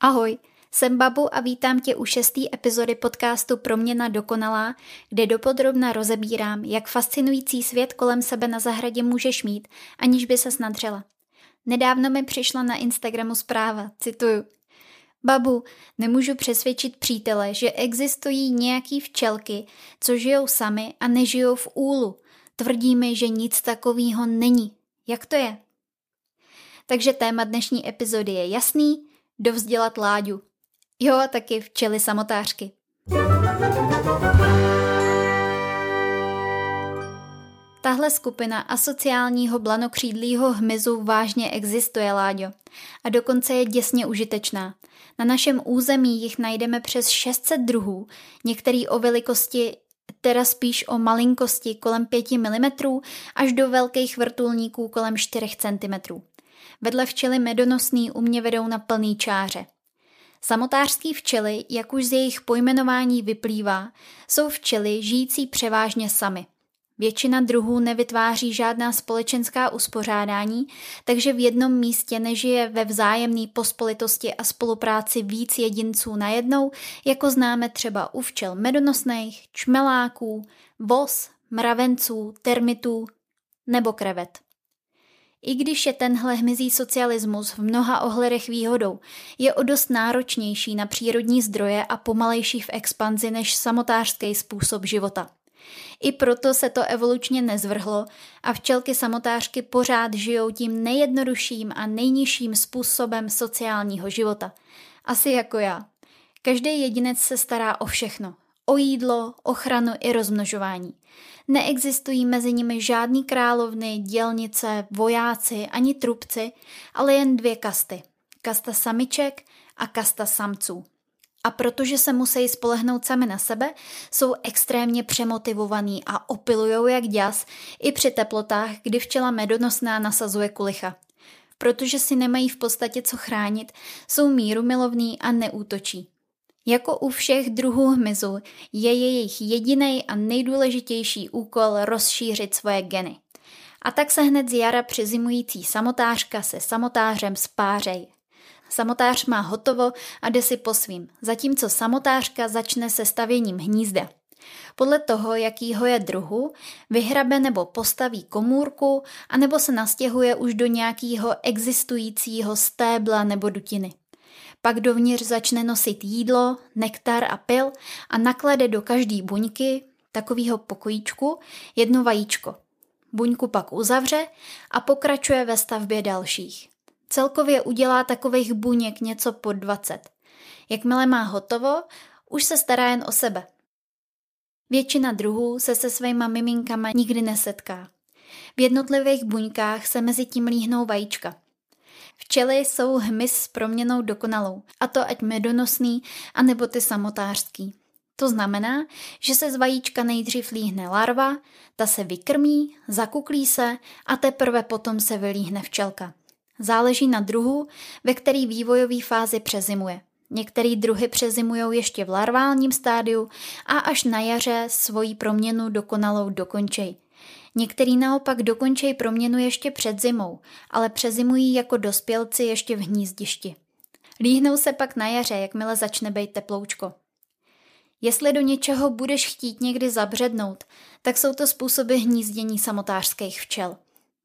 Ahoj, jsem Babu a vítám tě u šesté epizody podcastu Proměna dokonalá, kde dopodrobna rozebírám, jak fascinující svět kolem sebe na zahradě můžeš mít, aniž by se snadřela. Nedávno mi přišla na Instagramu zpráva, cituju. Babu, nemůžu přesvědčit přítele, že existují nějaký včelky, co žijou sami a nežijou v úlu. Tvrdí mi, že nic takového není. Jak to je? Takže téma dnešní epizody je jasný, dovzdělat Láďu. Jo a taky včely samotářky. Tahle skupina asociálního blanokřídlýho hmyzu vážně existuje, Láďo. A dokonce je děsně užitečná. Na našem území jich najdeme přes 600 druhů, některý o velikosti teda spíš o malinkosti kolem 5 mm až do velkých vrtulníků kolem 4 cm. Vedle včely medonosný u mě vedou na plný čáře. Samotářský včely, jak už z jejich pojmenování vyplývá, jsou včely žijící převážně sami. Většina druhů nevytváří žádná společenská uspořádání, takže v jednom místě nežije ve vzájemné pospolitosti a spolupráci víc jedinců najednou, jako známe třeba u včel medonosných, čmeláků, vos, mravenců, termitů nebo krevet. I když je tenhle hmyzí socialismus v mnoha ohledech výhodou, je o dost náročnější na přírodní zdroje a pomalejší v expanzi než samotářský způsob života. I proto se to evolučně nezvrhlo a včelky samotářky pořád žijou tím nejjednodušším a nejnižším způsobem sociálního života. Asi jako já. Každý jedinec se stará o všechno. O jídlo, ochranu i rozmnožování. Neexistují mezi nimi žádný královny, dělnice, vojáci ani trubci, ale jen dvě kasty. Kasta samiček a kasta samců. A protože se musí spolehnout sami na sebe, jsou extrémně přemotivovaný a opilujou jak děs i při teplotách, kdy včela medonosná nasazuje kulicha. Protože si nemají v podstatě co chránit, jsou míru milovný a neútočí. Jako u všech druhů hmyzu je jejich jediný a nejdůležitější úkol rozšířit svoje geny. A tak se hned z jara přizimující samotářka se samotářem spářej. Samotář má hotovo a jde si po svým, zatímco samotářka začne se stavěním hnízda. Podle toho, jakýho je druhu, vyhrabe nebo postaví komůrku, anebo se nastěhuje už do nějakého existujícího stébla nebo dutiny. Pak dovnitř začne nosit jídlo, nektar a pil a naklade do každé buňky, takového pokojíčku, jedno vajíčko. Buňku pak uzavře a pokračuje ve stavbě dalších. Celkově udělá takových buněk něco pod 20. Jakmile má hotovo, už se stará jen o sebe. Většina druhů se se svýma miminkama nikdy nesetká. V jednotlivých buňkách se mezi tím líhnou vajíčka. Včely jsou hmyz s proměnou dokonalou, a to ať medonosný, anebo ty samotářský. To znamená, že se z vajíčka nejdřív líhne larva, ta se vykrmí, zakuklí se a teprve potom se vylíhne včelka. Záleží na druhu, ve který vývojový fázi přezimuje. Některé druhy přezimují ještě v larválním stádiu a až na jaře svoji proměnu dokonalou dokončej. Některý naopak dokončej proměnu ještě před zimou, ale přezimují jako dospělci ještě v hnízdišti. Líhnou se pak na jaře, jakmile začne být teploučko. Jestli do něčeho budeš chtít někdy zabřednout, tak jsou to způsoby hnízdění samotářských včel.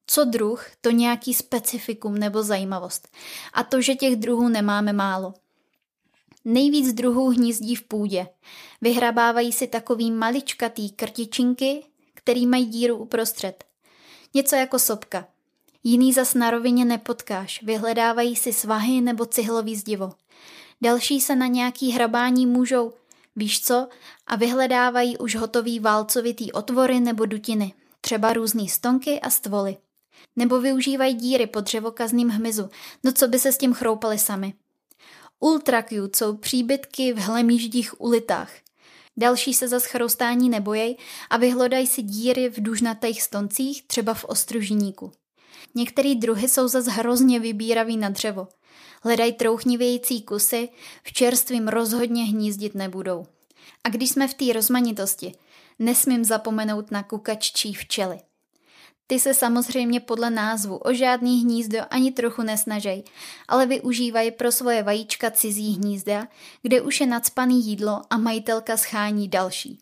Co druh, to nějaký specifikum nebo zajímavost. A to, že těch druhů nemáme málo. Nejvíc druhů hnízdí v půdě. Vyhrabávají si takový maličkatý krtičinky, který mají díru uprostřed. Něco jako sopka. Jiný zas na rovině nepotkáš, vyhledávají si svahy nebo cihlový zdivo. Další se na nějaký hrabání můžou, víš co, a vyhledávají už hotový válcovitý otvory nebo dutiny, třeba různý stonky a stvoly. Nebo využívají díry po dřevokazným hmyzu, no co by se s tím chroupali sami. Ultrakjut jsou příbytky v hlemíždích ulitách. Další se zas chroustání nebojej a vyhlodají si díry v dužnatých stoncích, třeba v ostružníku. Některé druhy jsou zas hrozně vybíraví na dřevo. Hledají trouchnivějící kusy, v čerstvím rozhodně hnízdit nebudou. A když jsme v té rozmanitosti, nesmím zapomenout na kukaččí včely. Ty se samozřejmě podle názvu o žádný hnízdo ani trochu nesnažej, ale využívají pro svoje vajíčka cizí hnízda, kde už je nadspaný jídlo a majitelka schání další.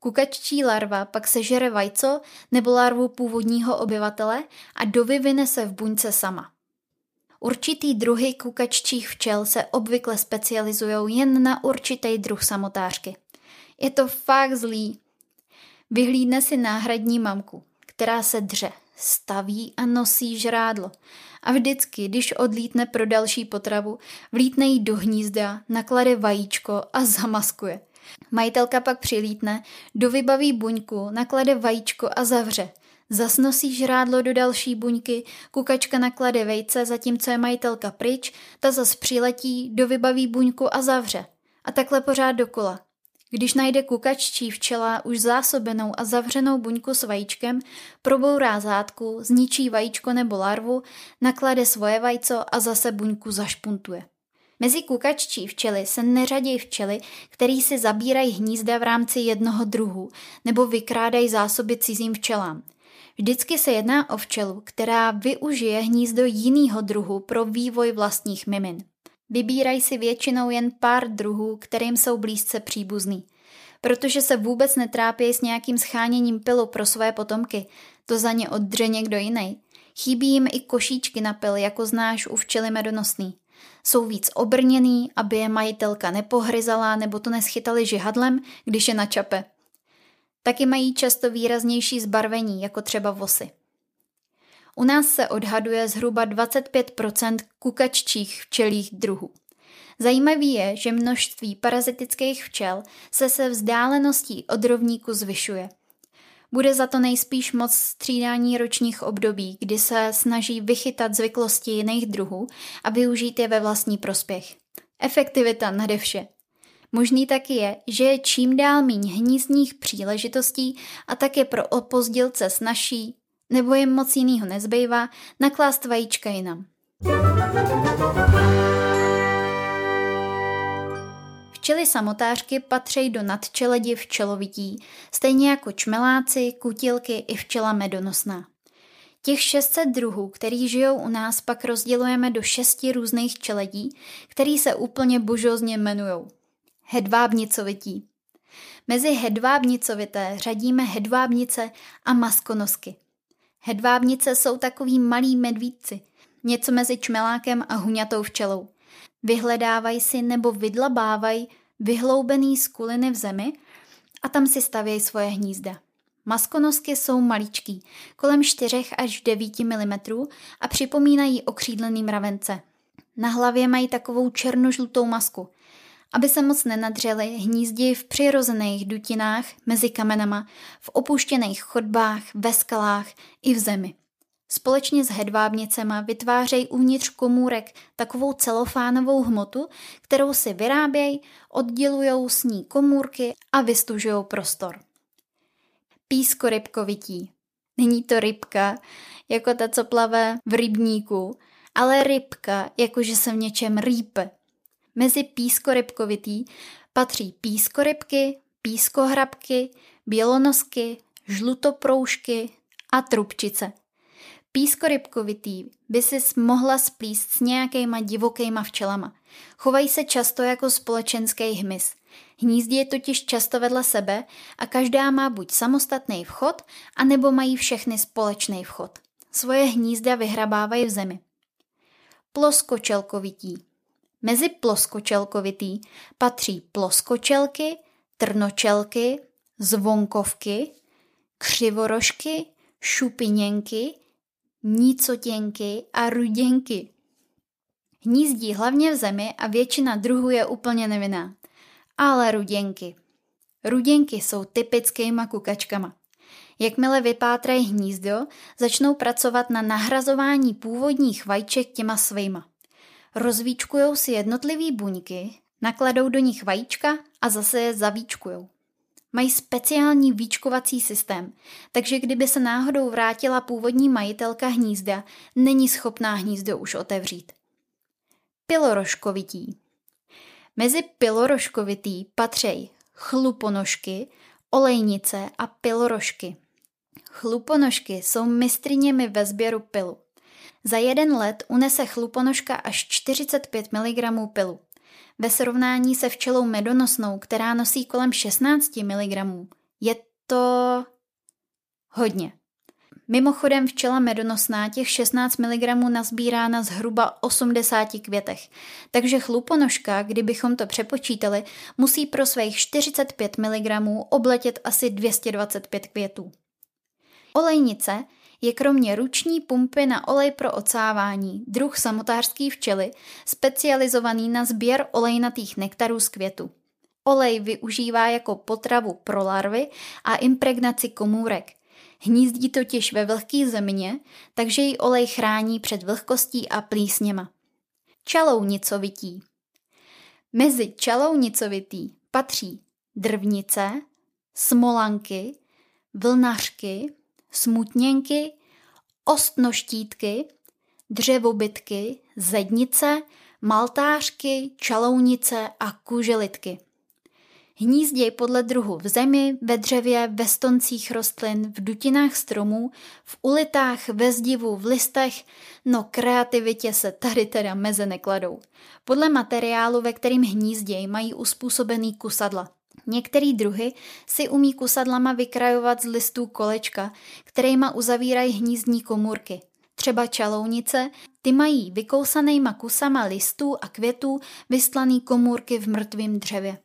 Kukaččí larva pak sežere vajco nebo larvu původního obyvatele a dovyvine se v buňce sama. Určitý druhy kukaččích včel se obvykle specializují jen na určitý druh samotářky. Je to fakt zlý. Vyhlídne si náhradní mamku, která se dře, staví a nosí žrádlo. A vždycky, když odlítne pro další potravu, vlítne jí do hnízda, naklade vajíčko a zamaskuje. Majitelka pak přilítne, dovybaví buňku, naklade vajíčko a zavře. Zasnosí žrádlo do další buňky, kukačka naklade vejce, zatímco je majitelka pryč, ta zas přiletí, dovybaví buňku a zavře. A takhle pořád dokola. Když najde kukaččí včela už zásobenou a zavřenou buňku s vajíčkem, probourá zátku, zničí vajíčko nebo larvu, naklade svoje vajco a zase buňku zašpuntuje. Mezi kukaččí včely se neřadí včely, který si zabírají hnízda v rámci jednoho druhu nebo vykrádají zásoby cizím včelám. Vždycky se jedná o včelu, která využije hnízdo jiného druhu pro vývoj vlastních mimin. Vybírají si většinou jen pár druhů, kterým jsou blízce příbuzný. Protože se vůbec netrápí s nějakým scháněním pilu pro své potomky, to za ně oddře někdo jiný. Chybí jim i košíčky na pil, jako znáš u včely medonosný. Jsou víc obrněný, aby je majitelka nepohryzala nebo to neschytali žihadlem, když je na čape. Taky mají často výraznější zbarvení, jako třeba vosy. U nás se odhaduje zhruba 25% kukaččích včelích druhů. Zajímavý je, že množství parazitických včel se se vzdáleností od rovníku zvyšuje. Bude za to nejspíš moc střídání ročních období, kdy se snaží vychytat zvyklosti jiných druhů a využít je ve vlastní prospěch. Efektivita nade vše. Možný taky je, že je čím dál míň hnízdních příležitostí a také pro opozdělce snaží, nebo jim moc jinýho nezbývá, naklást vajíčka jinam. Včely samotářky patří do nadčeledi včelovití, stejně jako čmeláci, kutilky i včela medonosná. Těch 600 druhů, který žijou u nás, pak rozdělujeme do šesti různých čeledí, který se úplně božozně jmenují. Hedvábnicovití. Mezi hedvábnicovité řadíme hedvábnice a maskonosky. Hedvábnice jsou takový malí medvídci, něco mezi čmelákem a huňatou včelou. Vyhledávají si nebo vydlabávají vyhloubený skuliny v zemi a tam si stavějí svoje hnízda. Maskonosky jsou maličký, kolem 4 až 9 mm a připomínají okřídlený mravence. Na hlavě mají takovou černožlutou masku. Aby se moc nenadřeli, hnízdí v přirozených dutinách mezi kamenama, v opuštěných chodbách, ve skalách i v zemi. Společně s hedvábnicema vytvářejí uvnitř komůrek takovou celofánovou hmotu, kterou si vyrábějí, oddělují s ní komůrky a vystužují prostor. Písko rybkovití. Není to rybka, jako ta, co plave v rybníku, ale rybka, jakože se v něčem rýpe. Mezi pískorybkovitý patří pískorybky, pískohrabky, bělonosky, žlutoproušky a trubčice – Pískorybkovitý by si mohla splíst s nějakýma divokýma včelama. Chovají se často jako společenský hmyz. Hnízdí je totiž často vedle sebe a každá má buď samostatný vchod, anebo mají všechny společný vchod. Svoje hnízda vyhrabávají v zemi. Ploskočelkovití. Mezi ploskočelkovitý patří ploskočelky, trnočelky, zvonkovky, křivorožky, šupiněnky, nícotěnky a ruděnky. Hnízdí hlavně v zemi a většina druhů je úplně nevinná. Ale ruděnky. Ruděnky jsou typickýma kukačkama. Jakmile vypátrají hnízdo, začnou pracovat na nahrazování původních vajíček těma svýma. Rozvíčkujou si jednotlivý buňky, nakladou do nich vajíčka a zase je zavíčkujou. Mají speciální výčkovací systém, takže kdyby se náhodou vrátila původní majitelka hnízda, není schopná hnízdo už otevřít. Pilorožkovití Mezi pilorožkovitý patří chluponožky, olejnice a pilorožky. Chluponožky jsou mistriněmi ve sběru pilu. Za jeden let unese chluponožka až 45 mg pilu. Ve srovnání se včelou medonosnou, která nosí kolem 16 mg, je to hodně. Mimochodem včela medonosná těch 16 mg nazbírá na zhruba 80 květech, takže chluponožka, kdybychom to přepočítali, musí pro svých 45 mg obletět asi 225 květů. Olejnice je kromě ruční pumpy na olej pro ocávání druh samotářský včely, specializovaný na sběr olejnatých nektarů z květu. Olej využívá jako potravu pro larvy a impregnaci komůrek. Hnízdí totiž ve vlhké země, takže ji olej chrání před vlhkostí a plísněma. Čalounicovití Mezi čalounicovitý patří drvnice, smolanky, vlnařky, smutněnky, ostnoštítky, dřevobytky, zednice, maltářky, čalounice a kuželitky. Hnízděj podle druhu v zemi, ve dřevě, ve stoncích rostlin, v dutinách stromů, v ulitách, ve zdivu, v listech, no kreativitě se tady teda meze nekladou. Podle materiálu, ve kterým hnízděj, mají uspůsobený kusadla. Některý druhy si umí kusadlama vykrajovat z listů kolečka, kterýma uzavírají hnízdní komůrky. Třeba čalounice, ty mají vykousanýma kusama listů a květů vystlaný komůrky v mrtvém dřevě.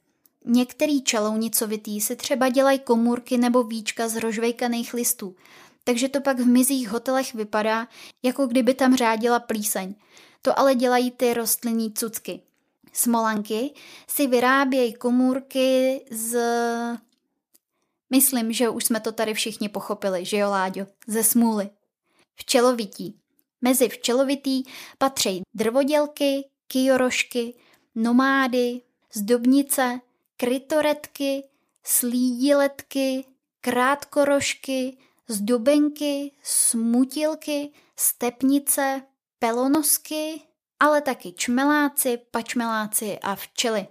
Některý čalounicovitý si třeba dělají komůrky nebo víčka z rožvejkaných listů, takže to pak v mizích hotelech vypadá, jako kdyby tam řádila plíseň. To ale dělají ty rostlinní cucky. Smolanky si vyrábějí komůrky z... Myslím, že už jsme to tady všichni pochopili, že jo, Láďo? Ze smůly. Včelovití. Mezi včelovitý patří drvodělky, kijorošky, nomády, zdobnice, krytoretky, slídiletky, krátkorožky, zdobenky, smutilky, stepnice, pelonosky, ale taky čmeláci, pačmeláci a včely.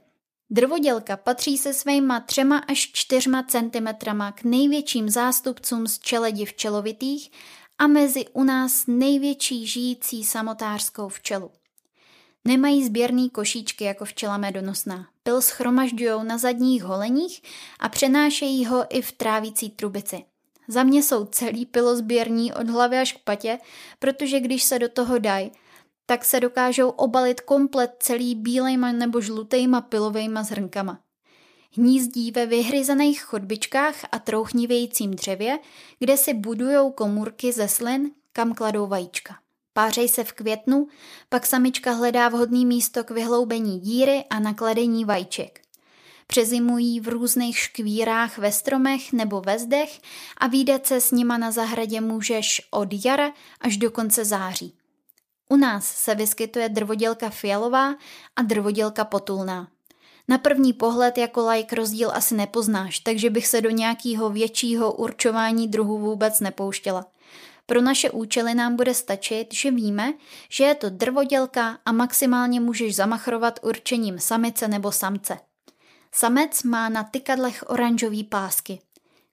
Drvodělka patří se svýma třema až čtyřma centimetrama k největším zástupcům z čeledi včelovitých a mezi u nás největší žijící samotářskou včelu. Nemají sběrný košíčky jako včela medonosná. Pil schromažďují na zadních holeních a přenášejí ho i v trávící trubici. Za mě jsou celý pilozběrní od hlavy až k patě, protože když se do toho dají, tak se dokážou obalit komplet celý bílejma nebo žlutejma pilovejma zrnkama. Hnízdí ve vyhryzených chodbičkách a trouchnivějícím dřevě, kde si budujou komůrky ze slin, kam kladou vajíčka. Pářej se v květnu, pak samička hledá vhodný místo k vyhloubení díry a nakladení vajíček. Přezimují v různých škvírách ve stromech nebo ve zdech a výdat se s nima na zahradě můžeš od jara až do konce září. U nás se vyskytuje drvodělka fialová a drvodělka potulná. Na první pohled jako like rozdíl asi nepoznáš, takže bych se do nějakého většího určování druhu vůbec nepouštěla. Pro naše účely nám bude stačit, že víme, že je to drvodělka a maximálně můžeš zamachrovat určením samice nebo samce. Samec má na tykadlech oranžový pásky.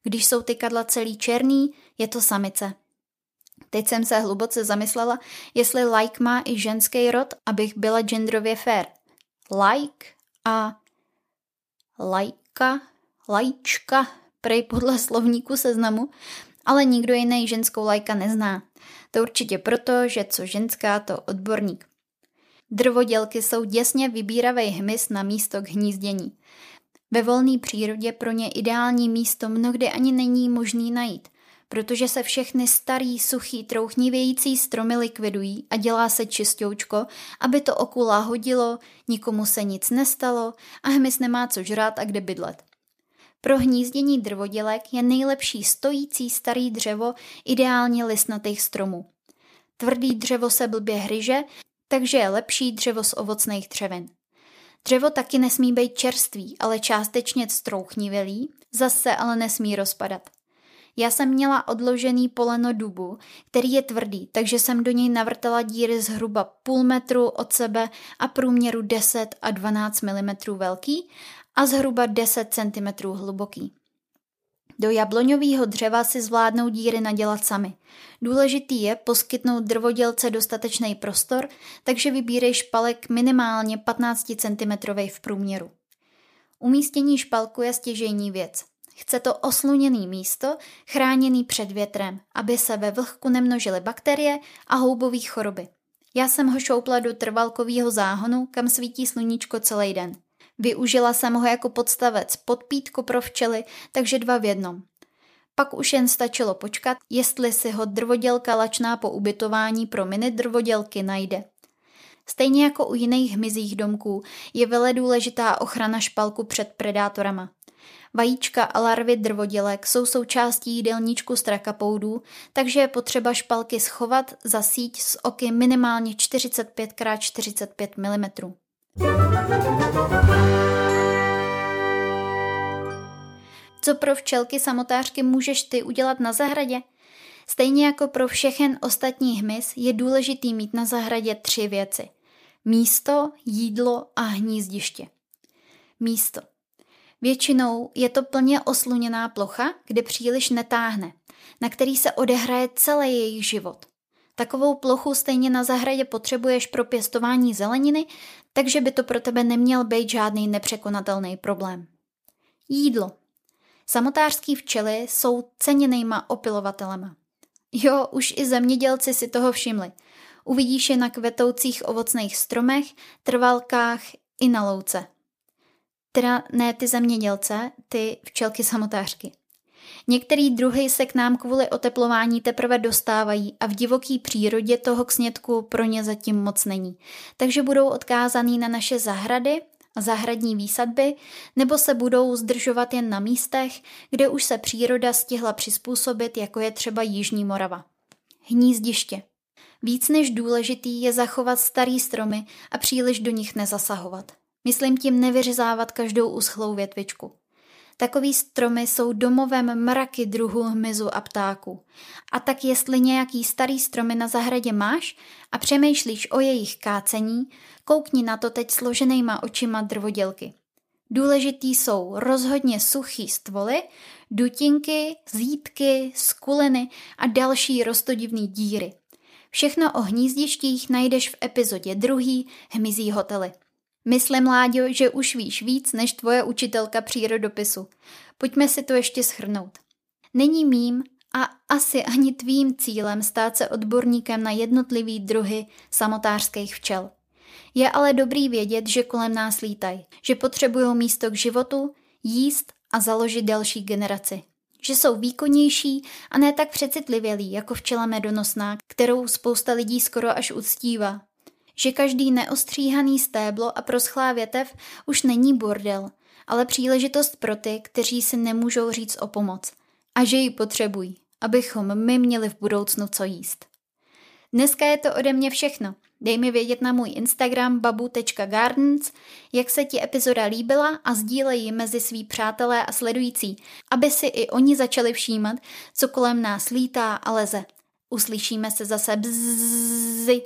Když jsou tykadla celý černý, je to samice. Teď jsem se hluboce zamyslela, jestli like má i ženský rod, abych byla genderově fair. Like a lajka, lajčka, prej podle slovníku seznamu, ale nikdo jiný ženskou lajka nezná. To určitě proto, že co ženská, to odborník. Drvodělky jsou děsně vybíravý hmyz na místo k hnízdění. Ve volné přírodě pro ně ideální místo mnohdy ani není možný najít – protože se všechny starý, suchý, trouchnivějící stromy likvidují a dělá se čistoučko, aby to oku láhodilo, nikomu se nic nestalo a hmyz nemá co žrát a kde bydlet. Pro hnízdění drvodělek je nejlepší stojící starý dřevo, ideálně listnatých stromů. Tvrdý dřevo se blbě hryže, takže je lepší dřevo z ovocných dřevin. Dřevo taky nesmí být čerstvý, ale částečně strouchnivělý, zase ale nesmí rozpadat. Já jsem měla odložený poleno dubu, který je tvrdý, takže jsem do něj navrtala díry zhruba půl metru od sebe a průměru 10 a 12 mm velký a zhruba 10 cm hluboký. Do jabloňového dřeva si zvládnou díry nadělat sami. Důležitý je poskytnout drvodělce dostatečný prostor, takže vybírej špalek minimálně 15 cm v průměru. Umístění špalku je stěžejní věc. Chce to osluněný místo, chráněný před větrem, aby se ve vlhku nemnožily bakterie a houbové choroby. Já jsem ho šoupla do trvalkového záhonu, kam svítí sluníčko celý den. Využila jsem ho jako podstavec podpítko pro včely, takže dva v jednom. Pak už jen stačilo počkat, jestli si ho drvodělka lačná po ubytování pro mini drvodělky najde. Stejně jako u jiných hmyzích domků je vele důležitá ochrana špalku před predátorama. Vajíčka a larvy drvodělek jsou součástí jídelníčku strakapoudů, takže je potřeba špalky schovat za síť s oky minimálně 45x45 mm. Co pro včelky samotářky můžeš ty udělat na zahradě? Stejně jako pro všechen ostatní hmyz je důležitý mít na zahradě tři věci. Místo, jídlo a hnízdiště. Místo. Většinou je to plně osluněná plocha, kde příliš netáhne, na který se odehraje celý jejich život. Takovou plochu stejně na zahradě potřebuješ pro pěstování zeleniny, takže by to pro tebe neměl být žádný nepřekonatelný problém. Jídlo. Samotářský včely jsou ceněnýma opilovatelema. Jo, už i zemědělci si toho všimli. Uvidíš je na kvetoucích ovocných stromech, trvalkách i na louce. Teda ne ty zemědělce, ty včelky samotářky. Některý druhy se k nám kvůli oteplování teprve dostávají a v divoký přírodě toho k snědku pro ně zatím moc není. Takže budou odkázaný na naše zahrady a zahradní výsadby, nebo se budou zdržovat jen na místech, kde už se příroda stihla přizpůsobit, jako je třeba Jižní Morava. Hnízdiště. Víc než důležitý je zachovat starý stromy a příliš do nich nezasahovat. Myslím tím nevyřezávat každou uschlou větvičku. Takový stromy jsou domovem mraky druhů hmyzu a ptáků. A tak jestli nějaký starý stromy na zahradě máš a přemýšlíš o jejich kácení, koukni na to teď složenýma očima drvodělky. Důležitý jsou rozhodně suchý stvoly, dutinky, zítky, skuliny a další rostodivný díry. Všechno o hnízdištích najdeš v epizodě druhý Hmyzí hotely. Myslím, Láďo, že už víš víc než tvoje učitelka přírodopisu. Pojďme si to ještě schrnout. Není mým a asi ani tvým cílem stát se odborníkem na jednotlivý druhy samotářských včel. Je ale dobrý vědět, že kolem nás lítají, že potřebují místo k životu, jíst a založit další generaci. Že jsou výkonnější a ne tak přecitlivělí jako včela medonosná, kterou spousta lidí skoro až uctívá že každý neostříhaný stéblo a proschlá větev už není bordel, ale příležitost pro ty, kteří si nemůžou říct o pomoc a že ji potřebují, abychom my měli v budoucnu co jíst. Dneska je to ode mě všechno. Dej mi vědět na můj Instagram babu.gardens, jak se ti epizoda líbila a sdílej ji mezi svý přátelé a sledující, aby si i oni začali všímat, co kolem nás lítá a leze. Uslyšíme se zase bzzy.